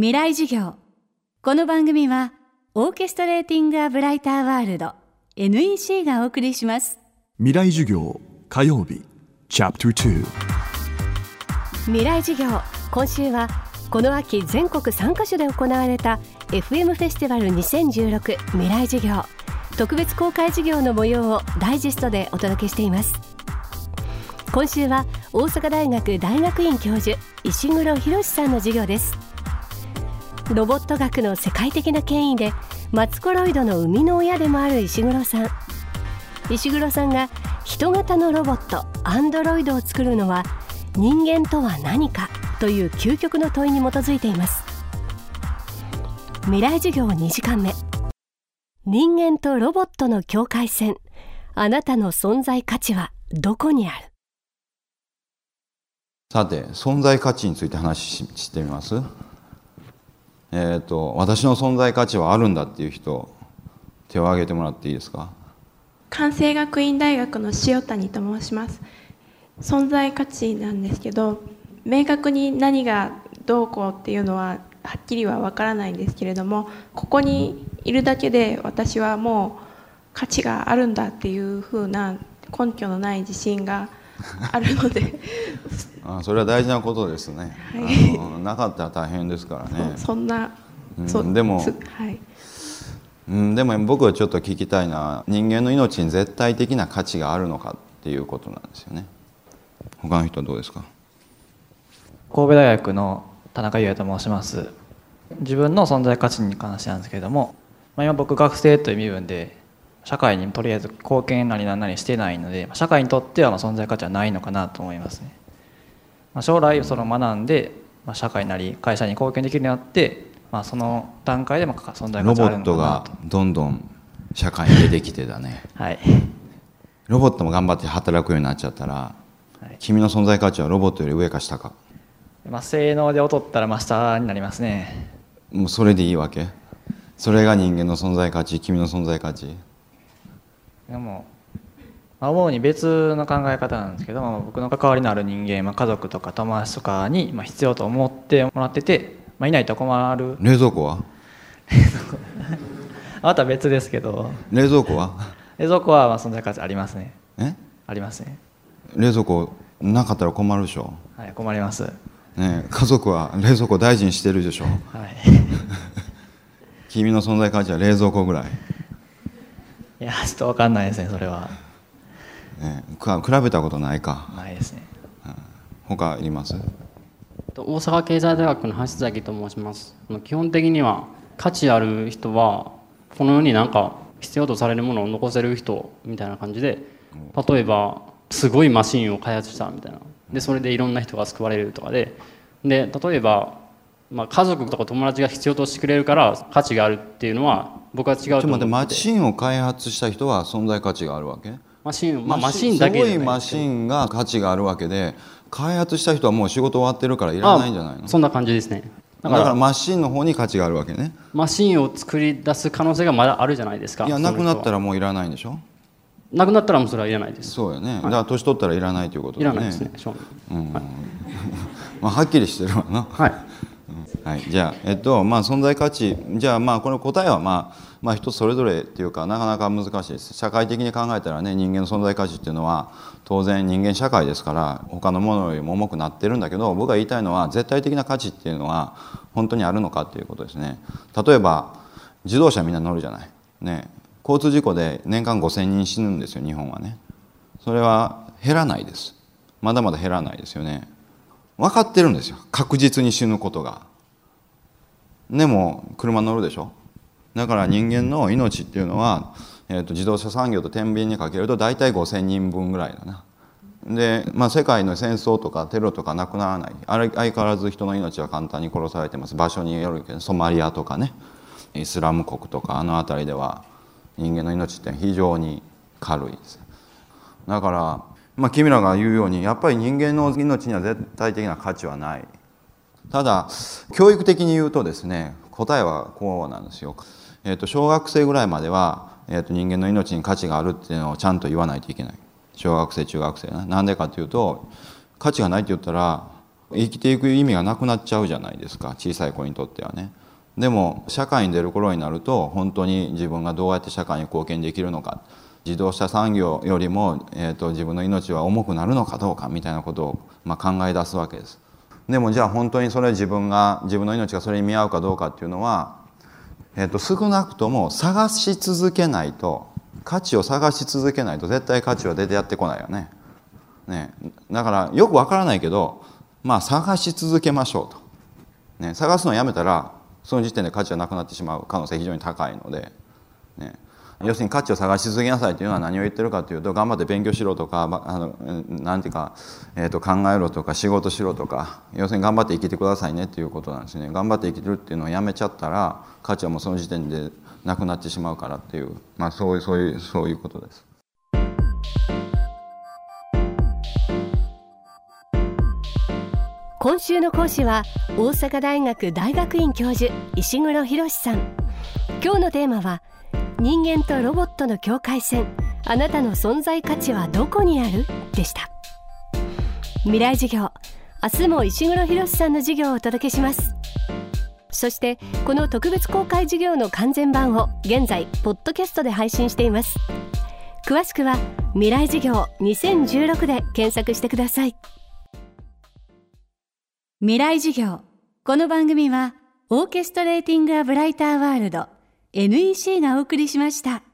未来授業。この番組はオーケストレーティング・ア・ブライター・ワールド NEC がお送りします。未来授業火曜日チャプター未来授業今週はこの秋全国3カ所で行われた FM フェスティバル2016未来授業。特別公開授業の模様をダイジェストでお届けしています。今週は大阪大学大学院教授石黒博さんの授業ですロボット学の世界的な権威でマツコロイドの生みの親でもある石黒さん。石黒さんが人型のロボットアンドロイドを作るのは人間とは何かという究極の問いに基づいています。未来授業2時間目。人間とロボットの境界線。あなたの存在価値はどこにある？さて存在価値について話ししてみます。え、ー、と私の存在価値はあるんだっていう人手を挙げてもらっていいですか？関西学院大学の塩谷と申します。存在価値なんですけど明確に何がどうこうっていうのははっきりはわからないんですけれどもここにいるだけで私はもう価値があるんだっていうふうな根拠のない自信が あるので。あそれは大事なことですね、はい、なかったら大変ですからね。そんな、うん、でも、はい、うん、でも僕はちょっと聞きたいのは人間の命に絶対的な価値があるのかっていうことなんですよね。他の人はどうですか？神戸大学の田中優也と申します。自分の存在価値に関してなんですけれども、まあ、今僕学生という身分で社会にとりあえず貢献なりなんなりしてないので社会にとってはま存在価値はないのかなと思いますね、まあ、将来その学んで、ま社会なり会社に貢献できるようになって、まあ、その段階でも存在価値あるのかなと。ロボットがどんどん社会に出てきてだね。はい。ロボットも頑張って働くようになっちゃったら、はい、君の存在価値はロボットより上か下か。まあ、性能で劣ったら真下になりますね。もうそれでいいわけ？それが人間の存在価値君の存在価値？でも思うに別の考え方なんですけども僕の関わりのある人間、まあ、家族とか友達とかに必要と思ってもらってて、まあ、いないと困る。冷蔵庫は？あとは別ですけど。冷蔵庫は？冷蔵庫はまあ存在価値ありますね。え？ありますね。冷蔵庫なかったら困るでしょ？はい困ります。ね家族は冷蔵庫大事にしてるでしょ、はい、君の存在価値は冷蔵庫ぐらいいやちょっと分かんないですねそれは、ね、比べたことないか。ないですね、うん、他いります？大阪経済大学の橋崎と申します。基本的には価値ある人はこの世になんか必要とされるものを残せる人みたいな感じで例えばすごいマシンを開発したみたいな。でそれでいろんな人が救われるとかで。で例えば、まあ、家族とか友達が必要としてくれるから価値があるっていうのは僕は違うと思って。ちょっと待ってマシンを開発した人は存在価値があるわけ？マシン、まあ、マシンだけすごいマシンが価値があるわけで開発した人はもう仕事終わってるからいらないんじゃないの？そんな感じですね。だからマシンの方に価値があるわけね。マシンを作り出す可能性がまだあるじゃないですかいやなくなったらもういらないんでしょ？なくなったらもうそれはいらないです。そうよね、はい、だから年取ったらいらないということだね。いらないですね、うん。はい。まあ、はっきりしてるわな。はい、はい、じゃあえっとまあ存在価値じゃあまあこの答えはまあまあ人それぞれっていうかなかなか難しいです。社会的に考えたらね人間の存在価値っていうのは当然人間社会ですから他のものよりも重くなってるんだけど僕が言いたいのは絶対的な価値っていうのは本当にあるのかっていうことですね。例えば自動車みんな乗るじゃない。ね。交通事故で年間5,000人死ぬんですよ日本はね。それは減らないです。まだまだ減らないですよね。分かってるんですよ。確実に死ぬことが。でも車乗るでしょ？だから人間の命っていうのは、えーと、自動車産業と天秤にかけると大体5,000人分ぐらいだな。で、まあ、世界の戦争とかテロとかなくならない。相変わらず人の命は簡単に殺されてます。場所によるけどソマリアとかねイスラム国とかあの辺りでは人間の命って非常に軽いです。だから、まあ、君らが言うようにやっぱり人間の命には絶対的な価値はない。ただ教育的に言うとですね答えはこうなんですよ。えー、と小学生ぐらいまでは、えー、と人間の命に価値があるっていうのをちゃんと言わないといけない。小学生中学生な。なんでかっていうと価値がないって言ったら生きていく意味がなくなっちゃうじゃないですか。小さい子にとってはね。でも社会に出る頃になると本当に自分がどうやって社会に貢献できるのか。自動車産業よりも、えーと、自分の命は重くなるのかどうかみたいなことを、まあ、考え出すわけです。でもじゃあ本当にそれ自分が自分の命がそれに見合うかどうかっていうのは、えーと、少なくとも探し続けないと価値を探し続けないと絶対価値は出てやってこないよね。ねだからよくわからないけどまあ探し続けましょうと。ね、探すのをやめたらその時点で価値はなくなってしまう可能性非常に高いので、ね、要するに価値を探し続けなさいというのは何を言ってるかというと頑張って勉強しろとかあのなんていうか、えー、と考えろとか仕事しろとか要するに頑張って生きてくださいねっていうことなんですね頑張って生きてるっていうのをやめちゃったら価値はもうその時点でなくなってしまうからっていう、まあ、そういうそういうそういうことです。今週の講師は大阪大学大学院教授石黒博さん今日のテーマは人間とロボットの境界線。あなたの存在価値はどこにある？でした。未来授業。明日も石黒博さんの授業をお届けします。そしてこの特別公開授業の完全版を現在ポッドキャストで配信しています。詳しくは未来授業2016で検索してください。未来授業。この番組はオーケストレーティングアブライターワールド。NEC がお送りしました。